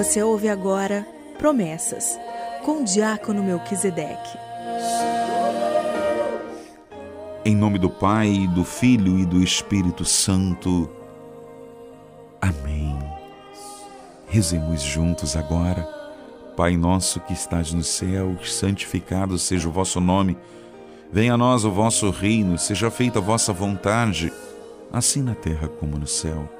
Você ouve agora Promessas, com o Diácono Melquisedeque. Em nome do Pai, do Filho e do Espírito Santo. Amém. Rezemos juntos agora. Pai nosso que estás nos céus, santificado seja o vosso nome. Venha a nós o vosso reino, seja feita a vossa vontade, assim na terra como no céu.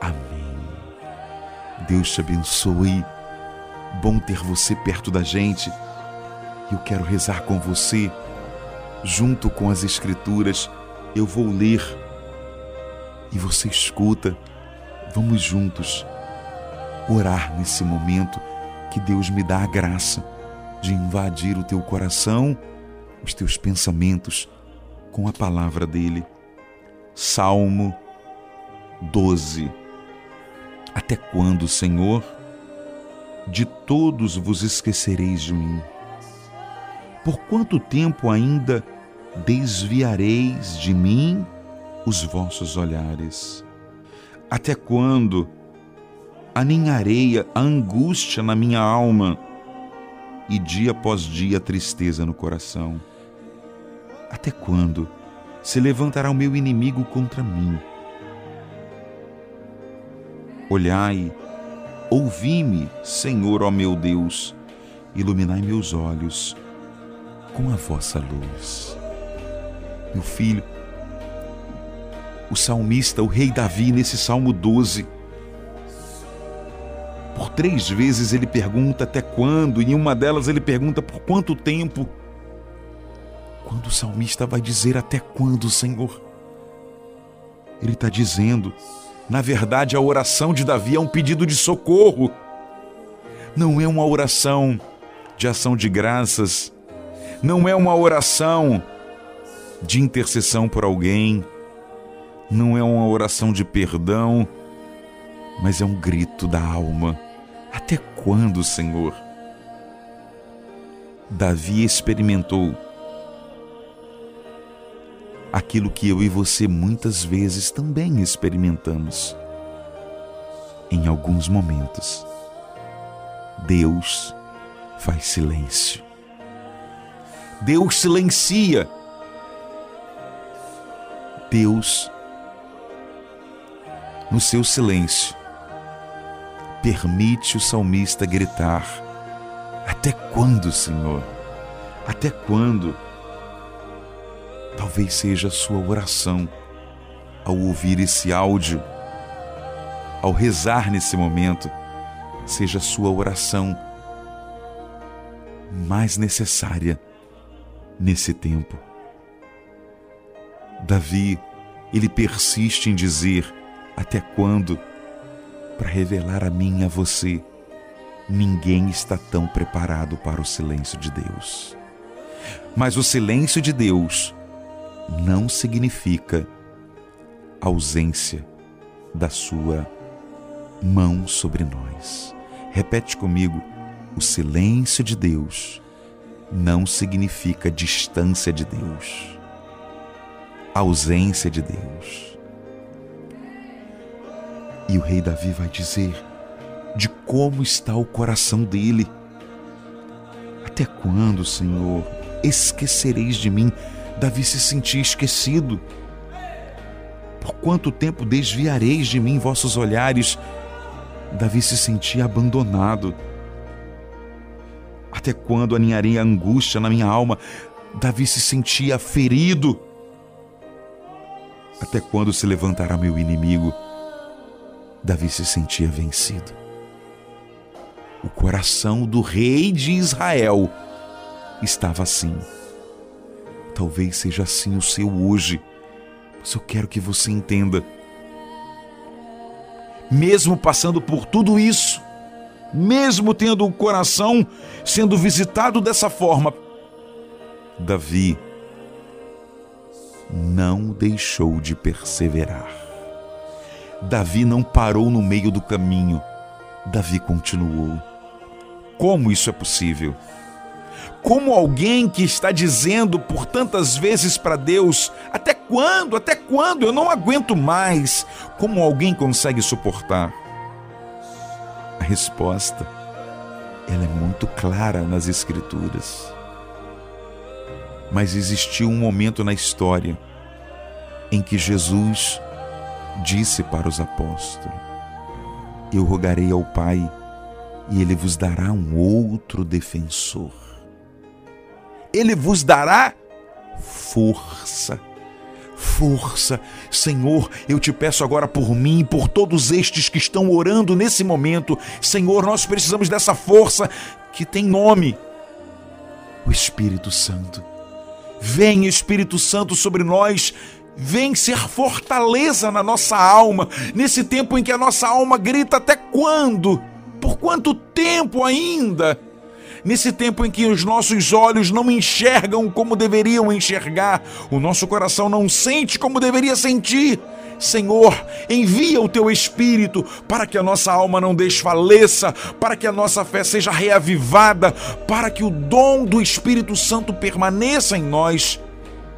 Amém. Deus te abençoe. Bom ter você perto da gente. Eu quero rezar com você. Junto com as Escrituras, eu vou ler e você escuta. Vamos juntos orar nesse momento que Deus me dá a graça de invadir o teu coração, os teus pensamentos com a palavra dele. Salmo 12 até quando, Senhor, de todos vos esquecereis de mim? Por quanto tempo ainda desviareis de mim os vossos olhares? Até quando aninharei a angústia na minha alma e dia após dia tristeza no coração? Até quando se levantará o meu inimigo contra mim? Olhai, ouvi-me, Senhor, ó meu Deus, iluminai meus olhos com a vossa luz. Meu filho, o salmista, o rei Davi, nesse Salmo 12, por três vezes ele pergunta até quando, e em uma delas ele pergunta por quanto tempo. Quando o salmista vai dizer até quando, Senhor? Ele está dizendo na verdade, a oração de Davi é um pedido de socorro. Não é uma oração de ação de graças. Não é uma oração de intercessão por alguém. Não é uma oração de perdão, mas é um grito da alma. Até quando, Senhor? Davi experimentou aquilo que eu e você muitas vezes também experimentamos. Em alguns momentos, Deus faz silêncio. Deus silencia. Deus, no seu silêncio, permite o salmista gritar: Até quando, Senhor? Até quando? Talvez seja a sua oração ao ouvir esse áudio, ao rezar nesse momento, seja a sua oração mais necessária nesse tempo. Davi, ele persiste em dizer: Até quando? Para revelar a mim e a você, ninguém está tão preparado para o silêncio de Deus. Mas o silêncio de Deus não significa ausência da sua mão sobre nós. Repete comigo: o silêncio de Deus não significa distância de Deus, ausência de Deus. E o rei Davi vai dizer de como está o coração dele. Até quando, Senhor, esquecereis de mim? Davi se sentia esquecido. Por quanto tempo desviareis de mim vossos olhares? Davi se sentia abandonado. Até quando aninharei a angústia na minha alma? Davi se sentia ferido. Até quando se levantará meu inimigo? Davi se sentia vencido. O coração do rei de Israel estava assim Talvez seja assim o seu hoje, mas eu quero que você entenda. Mesmo passando por tudo isso, mesmo tendo o coração sendo visitado dessa forma, Davi não deixou de perseverar. Davi não parou no meio do caminho. Davi continuou. Como isso é possível? Como alguém que está dizendo por tantas vezes para Deus: Até quando? Até quando? Eu não aguento mais. Como alguém consegue suportar? A resposta, ela é muito clara nas Escrituras. Mas existiu um momento na história em que Jesus disse para os apóstolos: Eu rogarei ao Pai, e ele vos dará um outro defensor. Ele vos dará força. Força, Senhor, eu te peço agora por mim, por todos estes que estão orando nesse momento. Senhor, nós precisamos dessa força que tem nome: o Espírito Santo. Vem, Espírito Santo, sobre nós. Vem ser fortaleza na nossa alma, nesse tempo em que a nossa alma grita: até quando? Por quanto tempo ainda? Nesse tempo em que os nossos olhos não enxergam como deveriam enxergar, o nosso coração não sente como deveria sentir. Senhor, envia o teu Espírito para que a nossa alma não desfaleça, para que a nossa fé seja reavivada, para que o dom do Espírito Santo permaneça em nós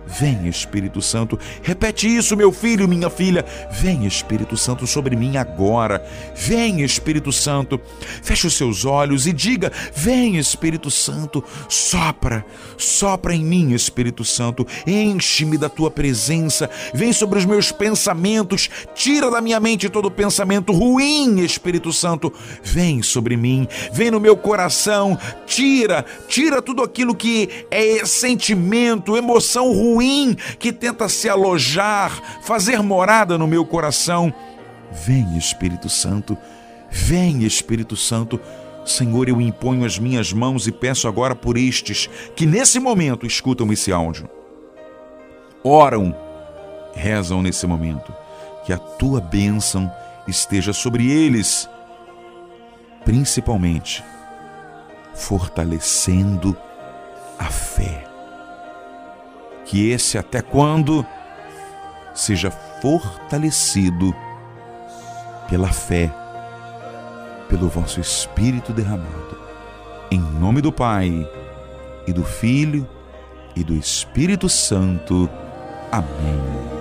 Vem, Espírito Santo. Repete isso, meu filho, minha filha. Vem, Espírito Santo, sobre mim agora. Vem, Espírito Santo. Feche os seus olhos e diga: Vem, Espírito Santo. Sopra, sopra em mim, Espírito Santo. Enche-me da tua presença. Vem sobre os meus pensamentos. Tira da minha mente todo pensamento ruim, Espírito Santo. Vem sobre mim. Vem no meu coração. Tira, tira tudo aquilo que é sentimento, emoção ruim ruim que tenta se alojar, fazer morada no meu coração. Vem, Espírito Santo, vem, Espírito Santo. Senhor, eu imponho as minhas mãos e peço agora por estes que nesse momento escutam esse áudio. Oram, rezam nesse momento, que a tua bênção esteja sobre eles, principalmente fortalecendo a fé que esse até quando seja fortalecido pela fé, pelo vosso Espírito derramado. Em nome do Pai, e do Filho, e do Espírito Santo. Amém.